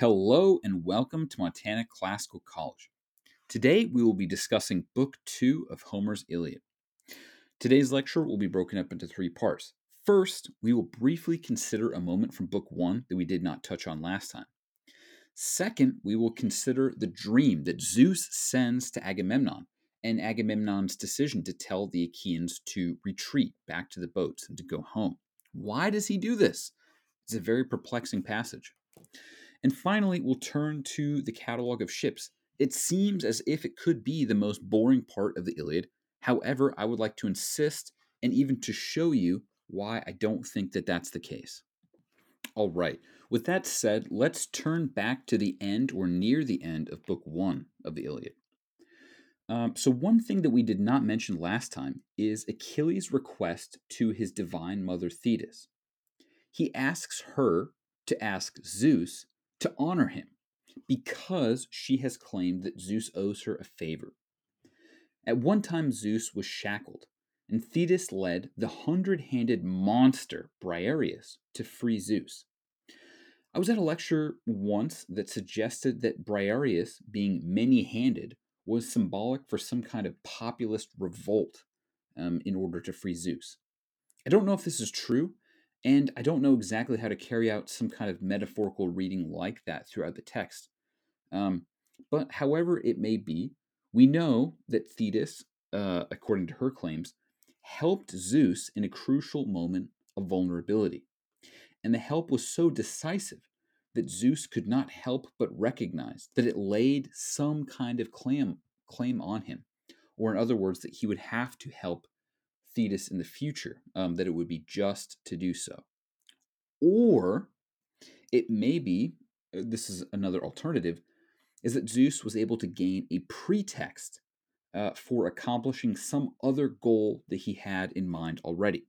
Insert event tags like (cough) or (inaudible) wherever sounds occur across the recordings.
Hello and welcome to Montana Classical College. Today we will be discussing Book 2 of Homer's Iliad. Today's lecture will be broken up into three parts. First, we will briefly consider a moment from Book 1 that we did not touch on last time. Second, we will consider the dream that Zeus sends to Agamemnon and Agamemnon's decision to tell the Achaeans to retreat back to the boats and to go home. Why does he do this? It's a very perplexing passage. And finally, we'll turn to the catalog of ships. It seems as if it could be the most boring part of the Iliad. However, I would like to insist and even to show you why I don't think that that's the case. All right, with that said, let's turn back to the end or near the end of Book 1 of the Iliad. Um, so, one thing that we did not mention last time is Achilles' request to his divine mother Thetis. He asks her to ask Zeus to honor him because she has claimed that Zeus owes her a favor. At one time, Zeus was shackled, and Thetis led the hundred handed monster Briareus to free Zeus. I was at a lecture once that suggested that Briareus, being many handed, was symbolic for some kind of populist revolt um, in order to free Zeus. I don't know if this is true, and I don't know exactly how to carry out some kind of metaphorical reading like that throughout the text. Um, but however it may be, we know that Thetis, uh, according to her claims, helped Zeus in a crucial moment of vulnerability. And the help was so decisive that Zeus could not help but recognize that it laid some kind of claim, claim on him, or in other words, that he would have to help Thetis in the future, um, that it would be just to do so. Or it may be, uh, this is another alternative, is that Zeus was able to gain a pretext uh, for accomplishing some other goal that he had in mind already.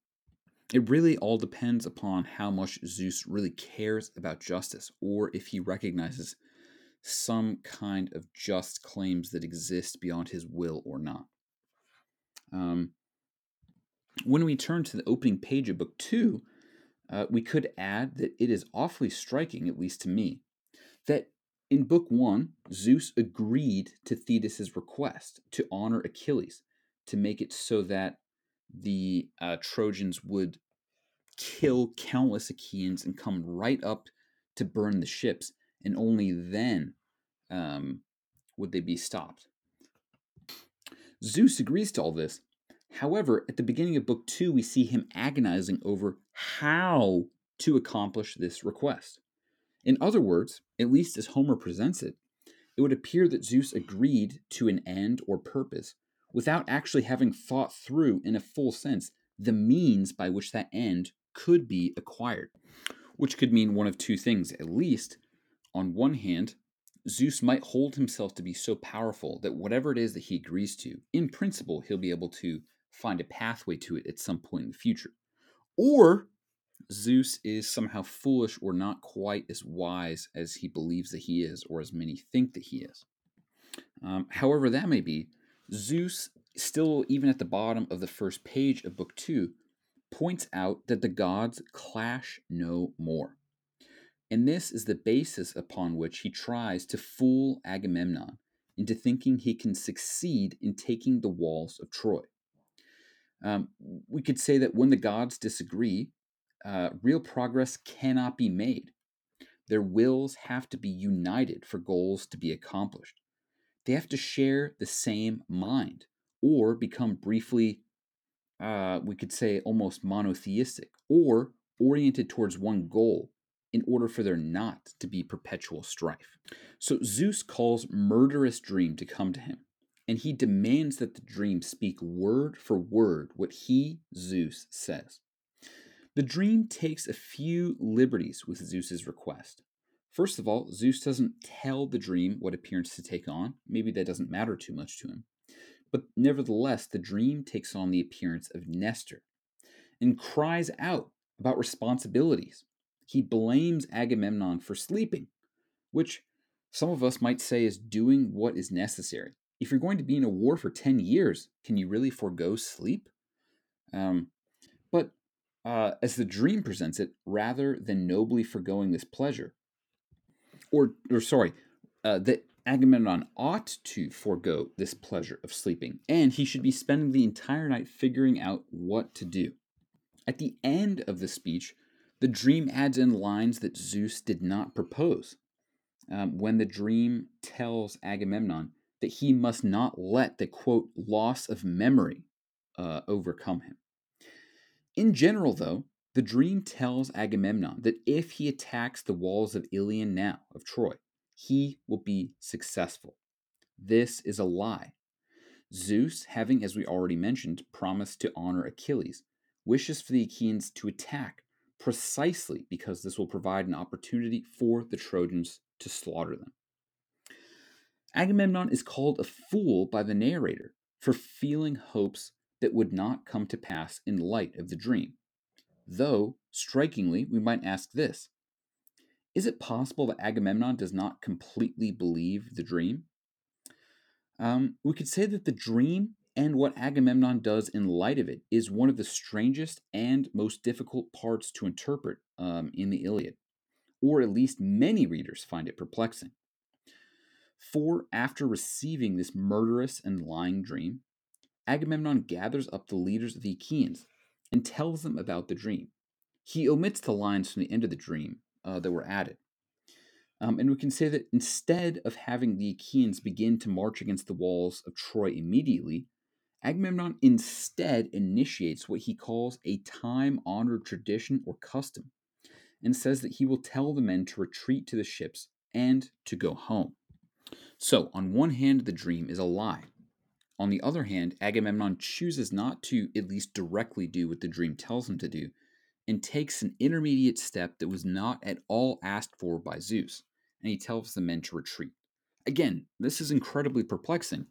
It really all depends upon how much Zeus really cares about justice, or if he recognizes some kind of just claims that exist beyond his will or not. Um, when we turn to the opening page of Book 2, uh, we could add that it is awfully striking, at least to me, that in Book 1, Zeus agreed to Thetis' request to honor Achilles, to make it so that the uh, Trojans would kill countless Achaeans and come right up to burn the ships, and only then um, would they be stopped. Zeus agrees to all this, However, at the beginning of book two, we see him agonizing over how to accomplish this request. In other words, at least as Homer presents it, it would appear that Zeus agreed to an end or purpose without actually having thought through in a full sense the means by which that end could be acquired, which could mean one of two things at least. On one hand, Zeus might hold himself to be so powerful that whatever it is that he agrees to, in principle, he'll be able to find a pathway to it at some point in the future. Or Zeus is somehow foolish or not quite as wise as he believes that he is, or as many think that he is. Um, however, that may be, Zeus, still even at the bottom of the first page of Book 2, points out that the gods clash no more. And this is the basis upon which he tries to fool Agamemnon into thinking he can succeed in taking the walls of Troy. Um, we could say that when the gods disagree, uh, real progress cannot be made. Their wills have to be united for goals to be accomplished. They have to share the same mind or become briefly, uh, we could say, almost monotheistic or oriented towards one goal in order for there not to be perpetual strife. So Zeus calls murderous dream to come to him and he demands that the dream speak word for word what he, Zeus, says. The dream takes a few liberties with Zeus's request. First of all, Zeus doesn't tell the dream what appearance to take on. Maybe that doesn't matter too much to him. But nevertheless, the dream takes on the appearance of Nestor and cries out about responsibilities. He blames Agamemnon for sleeping, which some of us might say is doing what is necessary if you're going to be in a war for 10 years, can you really forego sleep? Um, but uh, as the dream presents it, rather than nobly foregoing this pleasure, or or sorry, uh, that Agamemnon ought to forego this pleasure of sleeping, and he should be spending the entire night figuring out what to do. At the end of the speech, the dream adds in lines that Zeus did not propose. Um, when the dream tells Agamemnon that he must not let the quote loss of memory uh, overcome him. In general, though, the dream tells Agamemnon that if he attacks the walls of Ilion now, of Troy, he will be successful. This is a lie. Zeus, having, as we already mentioned, promised to honor Achilles, wishes for the Achaeans to attack precisely because this will provide an opportunity for the Trojans to slaughter them. Agamemnon is called a fool by the narrator for feeling hopes that would not come to pass in light of the dream. Though, strikingly, we might ask this Is it possible that Agamemnon does not completely believe the dream? Um, we could say that the dream and what Agamemnon does in light of it is one of the strangest and most difficult parts to interpret um, in the Iliad, or at least many readers find it perplexing. For after receiving this murderous and lying dream, Agamemnon gathers up the leaders of the Achaeans and tells them about the dream. He omits the lines from the end of the dream uh, that were added. Um, and we can say that instead of having the Achaeans begin to march against the walls of Troy immediately, Agamemnon instead initiates what he calls a time honored tradition or custom, and says that he will tell the men to retreat to the ships and to go home. So, on one hand, the dream is a lie, on the other hand, Agamemnon chooses not to at least directly do what the dream tells him to do, and takes an intermediate step that was not at all asked for by Zeus, and he tells the men to retreat. Again, this is incredibly perplexing.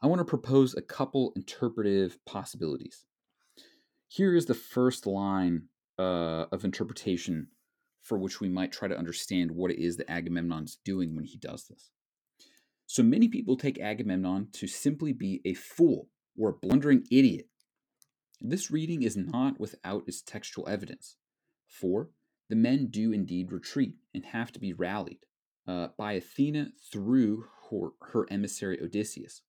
I want to propose a couple interpretive possibilities. Here is the first line uh, of interpretation for which we might try to understand what it is that Agamemnon's doing when he does this. So many people take Agamemnon to simply be a fool or a blundering idiot. This reading is not without its textual evidence, for the men do indeed retreat and have to be rallied uh, by Athena through her, her emissary Odysseus,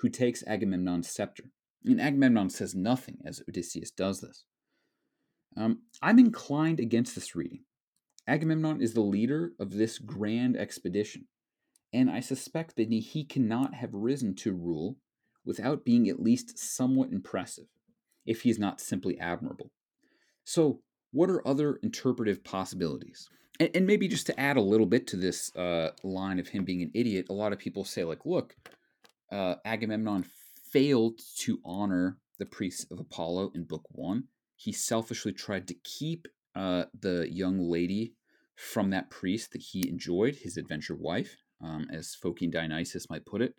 who takes Agamemnon's scepter. And Agamemnon says nothing as Odysseus does this. Um, I'm inclined against this reading. Agamemnon is the leader of this grand expedition and I suspect that he cannot have risen to rule without being at least somewhat impressive, if he is not simply admirable. So, what are other interpretive possibilities? And, and maybe just to add a little bit to this uh, line of him being an idiot, a lot of people say, like, look, uh, Agamemnon failed to honor the priests of Apollo in Book One. He selfishly tried to keep uh, the young lady from that priest that he enjoyed, his adventure wife, um, as Phocion Dionysius might put it.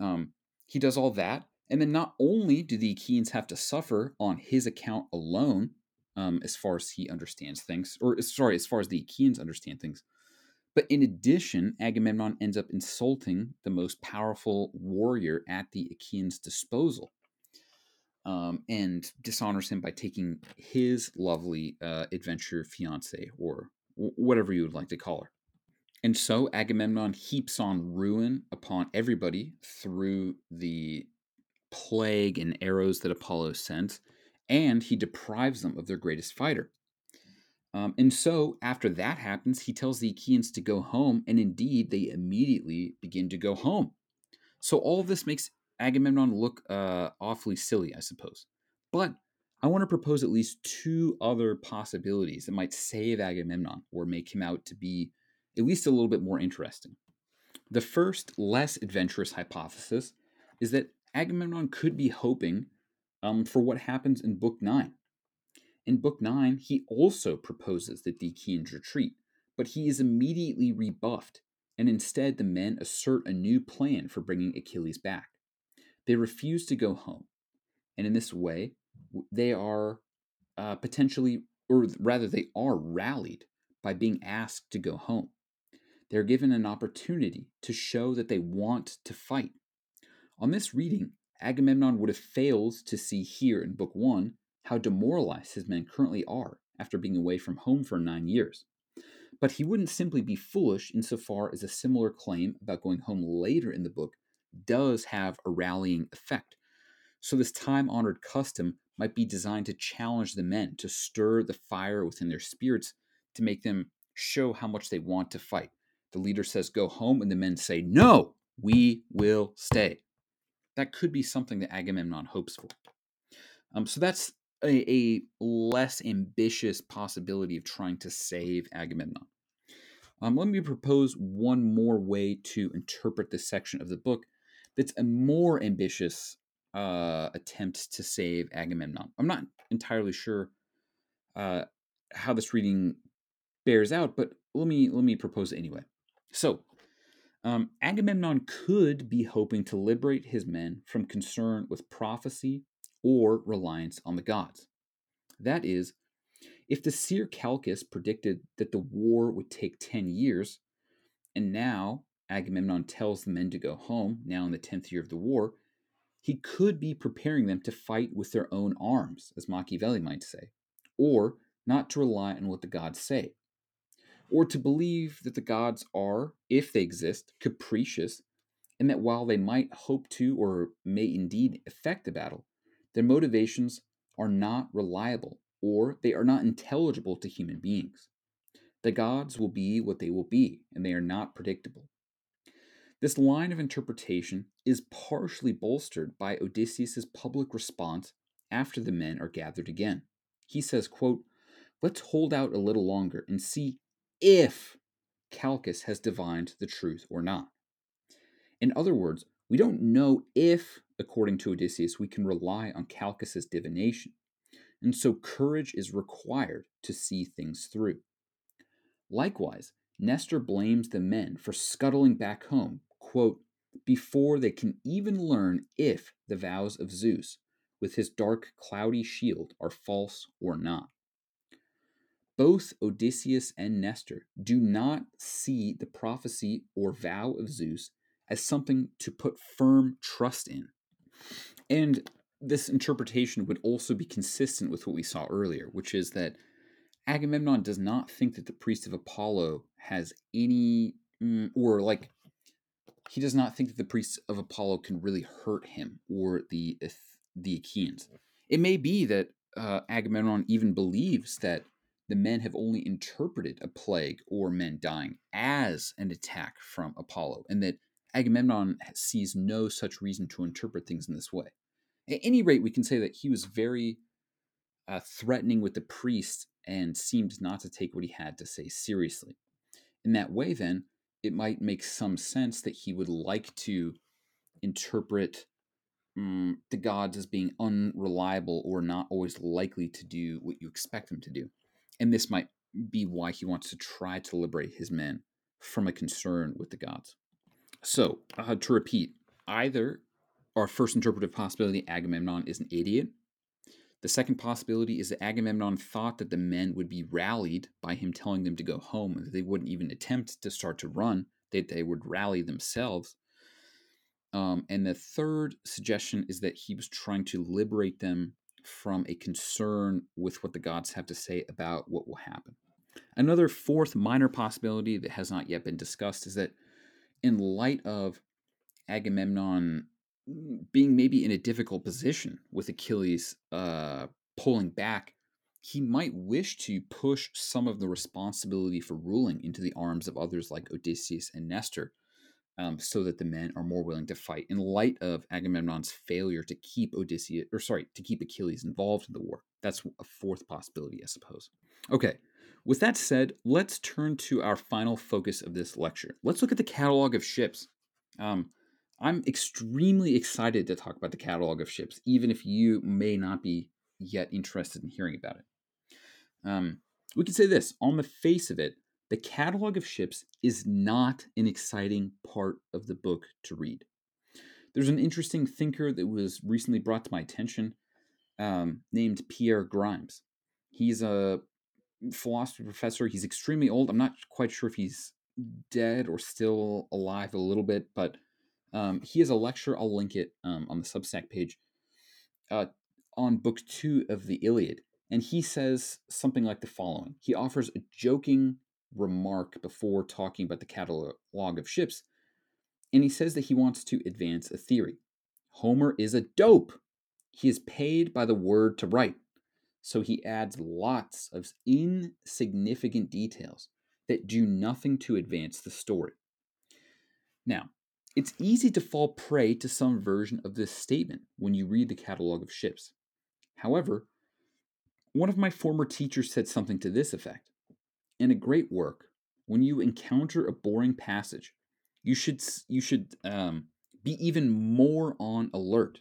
Um, he does all that, and then not only do the Achaeans have to suffer on his account alone, um, as far as he understands things, or sorry, as far as the Achaeans understand things, but in addition, Agamemnon ends up insulting the most powerful warrior at the Achaeans' disposal. Um, and dishonors him by taking his lovely uh, adventure fiance, or whatever you would like to call her. And so Agamemnon heaps on ruin upon everybody through the plague and arrows that Apollo sent, and he deprives them of their greatest fighter. Um, and so, after that happens, he tells the Achaeans to go home, and indeed, they immediately begin to go home. So, all of this makes Agamemnon look uh, awfully silly, I suppose. But I want to propose at least two other possibilities that might save Agamemnon or make him out to be at least a little bit more interesting. The first, less adventurous hypothesis is that Agamemnon could be hoping um, for what happens in Book 9. In Book 9, he also proposes that the Achaeans retreat, but he is immediately rebuffed, and instead the men assert a new plan for bringing Achilles back. They refuse to go home, and in this way, they are uh, potentially, or rather, they are rallied by being asked to go home. They're given an opportunity to show that they want to fight. On this reading, Agamemnon would have failed to see here in Book 1 how demoralized his men currently are after being away from home for nine years. But he wouldn't simply be foolish insofar as a similar claim about going home later in the book does have a rallying effect. So, this time honored custom might be designed to challenge the men, to stir the fire within their spirits, to make them show how much they want to fight. The leader says, Go home, and the men say, No, we will stay. That could be something that Agamemnon hopes for. Um, so, that's a, a less ambitious possibility of trying to save Agamemnon. Um, let me propose one more way to interpret this section of the book that's a more ambitious uh, attempt to save Agamemnon. I'm not entirely sure uh, how this reading bears out, but let me let me propose it anyway. So, um, Agamemnon could be hoping to liberate his men from concern with prophecy or reliance on the gods. That is, if the seer Calchas predicted that the war would take 10 years, and now Agamemnon tells the men to go home, now in the 10th year of the war, he could be preparing them to fight with their own arms, as Machiavelli might say, or not to rely on what the gods say, or to believe that the gods are, if they exist, capricious, and that while they might hope to or may indeed effect a battle, their motivations are not reliable or they are not intelligible to human beings. The gods will be what they will be, and they are not predictable. This line of interpretation is partially bolstered by Odysseus's public response after the men are gathered again. He says, quote, Let's hold out a little longer and see if Calchas has divined the truth or not. In other words, we don't know if, according to Odysseus, we can rely on Calchas's divination, and so courage is required to see things through. Likewise, Nestor blames the men for scuttling back home, quote, before they can even learn if the vows of Zeus, with his dark, cloudy shield, are false or not. Both Odysseus and Nestor do not see the prophecy or vow of Zeus as something to put firm trust in. And this interpretation would also be consistent with what we saw earlier, which is that Agamemnon does not think that the priest of Apollo has any, mm, or like, he does not think that the priests of Apollo can really hurt him or the the Achaeans. It may be that uh, Agamemnon even believes that the men have only interpreted a plague or men dying as an attack from Apollo, and that Agamemnon sees no such reason to interpret things in this way. At any rate, we can say that he was very uh, threatening with the priest and seemed not to take what he had to say seriously. In that way, then, it might make some sense that he would like to interpret um, the gods as being unreliable or not always likely to do what you expect them to do. And this might be why he wants to try to liberate his men from a concern with the gods. So, uh, to repeat, either our first interpretive possibility Agamemnon is an idiot. The second possibility is that Agamemnon thought that the men would be rallied by him telling them to go home that they wouldn't even attempt to start to run, that they would rally themselves. Um, and the third suggestion is that he was trying to liberate them from a concern with what the gods have to say about what will happen. Another fourth minor possibility that has not yet been discussed is that in light of Agamemnon being maybe in a difficult position with Achilles uh, pulling back, he might wish to push some of the responsibility for ruling into the arms of others like Odysseus and Nestor, um, so that the men are more willing to fight. In light of Agamemnon's failure to keep Odysseus, or sorry, to keep Achilles involved in the war, that's a fourth possibility, I suppose. Okay. With that said, let's turn to our final focus of this lecture. Let's look at the catalog of ships. Um, I'm extremely excited to talk about the catalog of ships, even if you may not be yet interested in hearing about it. Um, we could say this on the face of it, the catalog of ships is not an exciting part of the book to read. There's an interesting thinker that was recently brought to my attention um, named Pierre Grimes. He's a philosophy professor. He's extremely old. I'm not quite sure if he's dead or still alive a little bit, but um, he has a lecture. I'll link it um, on the Substack page uh, on book two of the Iliad. And he says something like the following He offers a joking remark before talking about the catalog of ships, and he says that he wants to advance a theory. Homer is a dope. He is paid by the word to write. So he adds lots of insignificant details that do nothing to advance the story. Now, it's easy to fall prey to some version of this statement when you read the catalog of ships. However, one of my former teachers said something to this effect. In a great work, when you encounter a boring passage, you should you should um, be even more on alert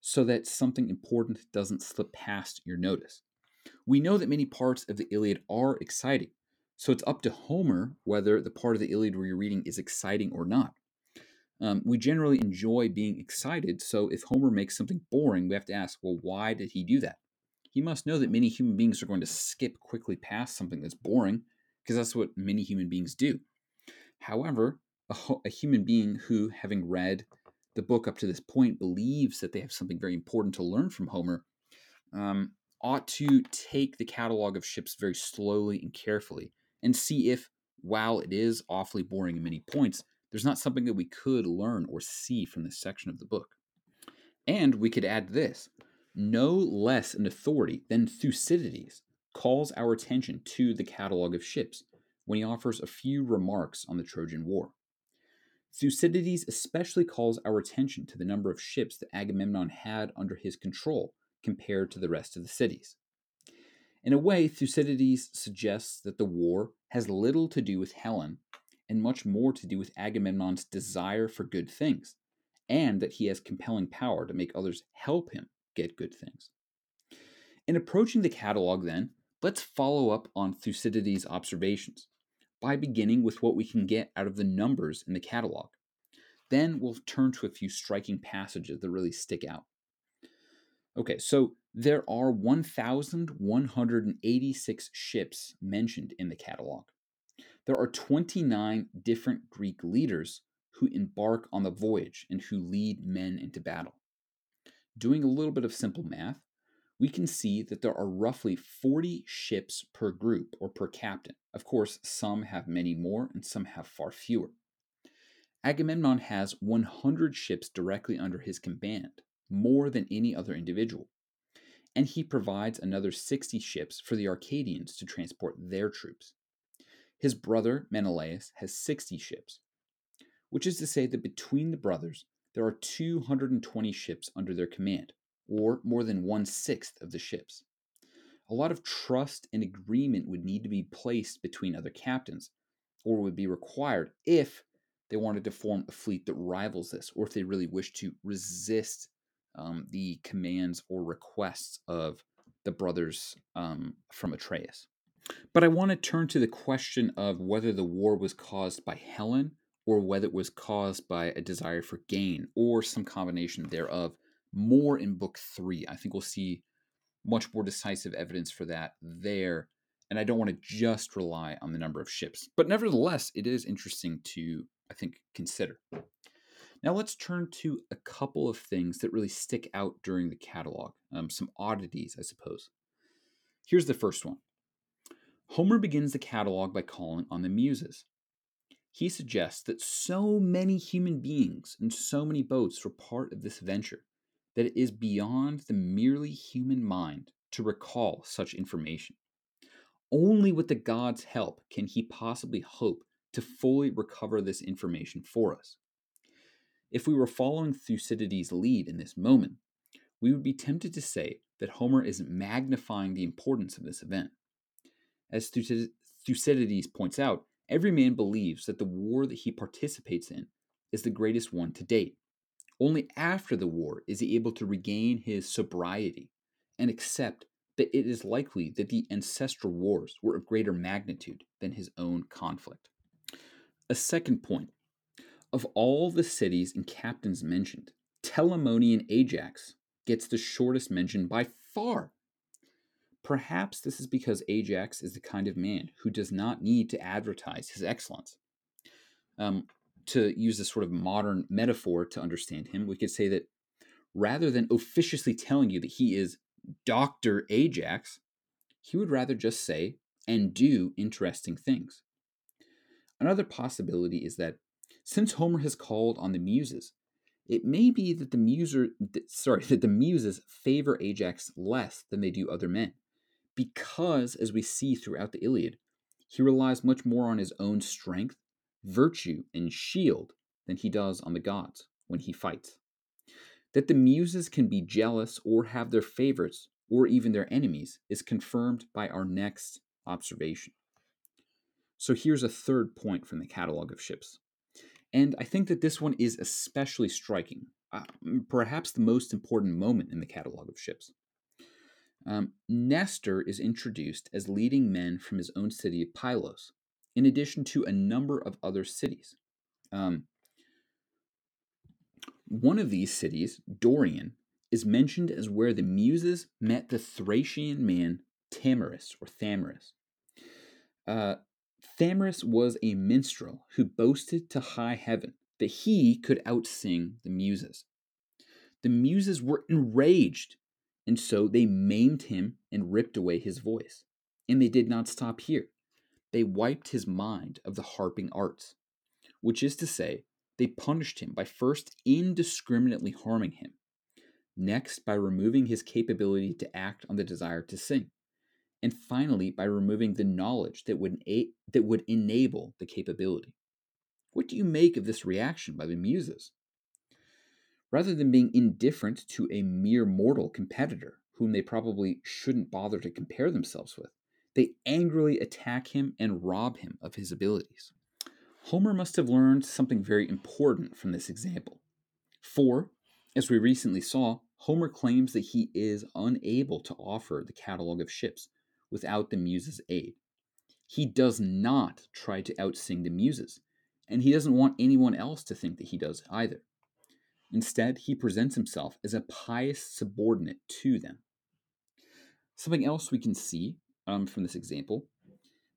so that something important doesn't slip past your notice. We know that many parts of the Iliad are exciting, so it's up to Homer whether the part of the Iliad we're reading is exciting or not. Um, we generally enjoy being excited, so if Homer makes something boring, we have to ask, well, why did he do that? He must know that many human beings are going to skip quickly past something that's boring, because that's what many human beings do. However, a, a human being who, having read the book up to this point, believes that they have something very important to learn from Homer, um, ought to take the catalog of ships very slowly and carefully and see if, while it is awfully boring in many points, there's not something that we could learn or see from this section of the book. And we could add this no less an authority than Thucydides calls our attention to the catalog of ships when he offers a few remarks on the Trojan War. Thucydides especially calls our attention to the number of ships that Agamemnon had under his control compared to the rest of the cities. In a way, Thucydides suggests that the war has little to do with Helen and much more to do with Agamemnon's desire for good things, and that he has compelling power to make others help him get good things. In approaching the catalog, then, let's follow up on Thucydides' observations by beginning with what we can get out of the numbers in the catalog. Then we'll turn to a few striking passages that really stick out. Okay, so there are 1,186 ships mentioned in the catalog. There are 29 different Greek leaders who embark on the voyage and who lead men into battle. Doing a little bit of simple math, we can see that there are roughly 40 ships per group or per captain. Of course, some have many more and some have far fewer. Agamemnon has 100 ships directly under his command, more than any other individual. And he provides another 60 ships for the Arcadians to transport their troops. His brother, Menelaus, has 60 ships, which is to say that between the brothers, there are 220 ships under their command, or more than one sixth of the ships. A lot of trust and agreement would need to be placed between other captains, or would be required if they wanted to form a fleet that rivals this, or if they really wish to resist um, the commands or requests of the brothers um, from Atreus. But I want to turn to the question of whether the war was caused by Helen or whether it was caused by a desire for gain or some combination thereof more in book three. I think we'll see much more decisive evidence for that there. And I don't want to just rely on the number of ships. But nevertheless, it is interesting to, I think, consider. Now let's turn to a couple of things that really stick out during the catalog, um, some oddities, I suppose. Here's the first one Homer begins the catalog by calling on the Muses. He suggests that so many human beings and so many boats were part of this venture that it is beyond the merely human mind to recall such information. Only with the gods' help can he possibly hope to fully recover this information for us. If we were following Thucydides' lead in this moment, we would be tempted to say that Homer is magnifying the importance of this event. As Thucydides points out, every man believes that the war that he participates in is the greatest one to date. Only after the war is he able to regain his sobriety and accept that it is likely that the ancestral wars were of greater magnitude than his own conflict. A second point of all the cities and captains mentioned, Telamonian Ajax gets the shortest mention by far. Perhaps this is because Ajax is the kind of man who does not need to advertise his excellence. Um, to use this sort of modern metaphor to understand him, we could say that rather than officiously telling you that he is Dr. Ajax, he would rather just say and do interesting things. Another possibility is that since Homer has called on the Muses, it may be that the muser, sorry, (laughs) that the Muses favor Ajax less than they do other men, because as we see throughout the Iliad, he relies much more on his own strength, virtue, and shield than he does on the gods when he fights. That the Muses can be jealous or have their favorites or even their enemies is confirmed by our next observation. So here's a third point from the catalog of ships. And I think that this one is especially striking, uh, perhaps the most important moment in the catalog of ships. Um, Nestor is introduced as leading men from his own city of Pylos, in addition to a number of other cities. Um, one of these cities, Dorion, is mentioned as where the Muses met the Thracian man Thamyris or Thamyris. Uh, was a minstrel who boasted to high heaven that he could outsing the Muses. The Muses were enraged, and so they maimed him and ripped away his voice. And they did not stop here. They wiped his mind of the harping arts, which is to say, they punished him by first indiscriminately harming him, next by removing his capability to act on the desire to sing, and finally by removing the knowledge that would, that would enable the capability. What do you make of this reaction by the Muses? Rather than being indifferent to a mere mortal competitor whom they probably shouldn't bother to compare themselves with, they angrily attack him and rob him of his abilities. Homer must have learned something very important from this example. For, as we recently saw, Homer claims that he is unable to offer the catalog of ships without the Muses' aid. He does not try to outsing the Muses, and he doesn't want anyone else to think that he does either. Instead, he presents himself as a pious subordinate to them. Something else we can see um, from this example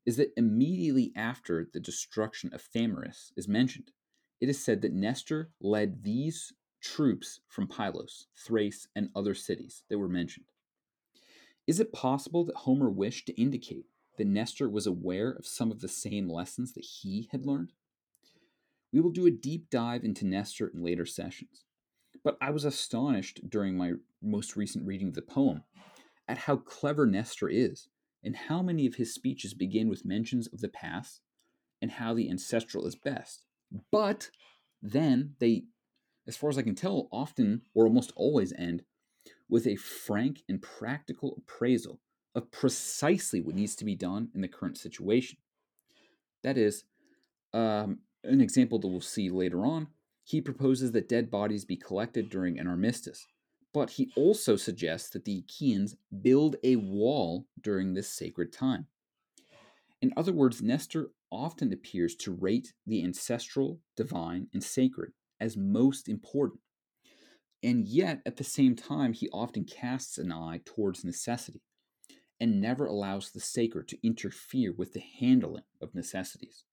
is that immediately after the destruction of Thamyris is mentioned, it is said that Nestor led these troops from Pylos, Thrace, and other cities that were mentioned. Is it possible that Homer wished to indicate that Nestor was aware of some of the same lessons that he had learned? We will do a deep dive into Nestor in later sessions, but I was astonished during my most recent reading of the poem at how clever Nestor is and how many of his speeches begin with mentions of the past and how the ancestral is best. But then they, as far as I can tell, often or almost always end with a frank and practical appraisal of precisely what needs to be done in the current situation. That is, um, an example that we'll see later on, he proposes that dead bodies be collected during an armistice, but he also suggests that the Achaeans build a wall during this sacred time. In other words, Nestor often appears to rate the ancestral, divine, and sacred as most important and yet, at the same time, he often casts an eye towards necessity and never allows the sacred to interfere with the handling of necessities.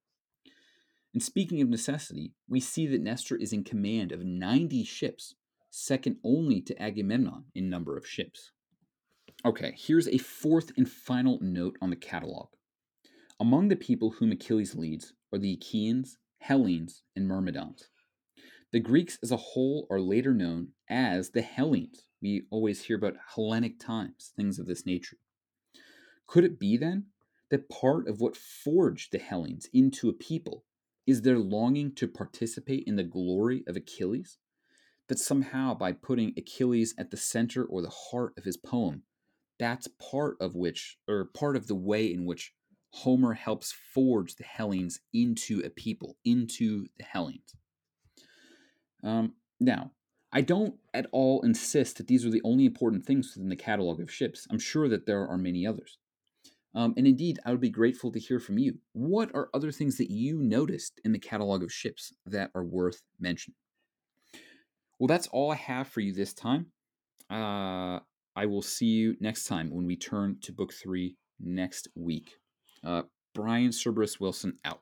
And speaking of necessity, we see that Nestor is in command of 90 ships, second only to Agamemnon in number of ships. Okay, here's a fourth and final note on the catalog. Among the people whom Achilles leads are the Achaeans, Hellenes, and Myrmidons. The Greeks as a whole are later known as the Hellenes. We always hear about Hellenic times, things of this nature. Could it be then that part of what forged the Hellenes into a people is their longing to participate in the glory of Achilles? That somehow by putting Achilles at the center or the heart of his poem, that's part of which, or part of the way in which Homer helps forge the Hellenes into a people, into the Hellenes. Um, now, I don't at all insist that these are the only important things within the catalog of ships. I'm sure that there are many others. Um, and indeed, I would be grateful to hear from you. What are other things that you noticed in the catalog of ships that are worth mentioning? Well, that's all I have for you this time. Uh, I will see you next time when we turn to book three next week. Uh, Brian Cerberus Wilson out.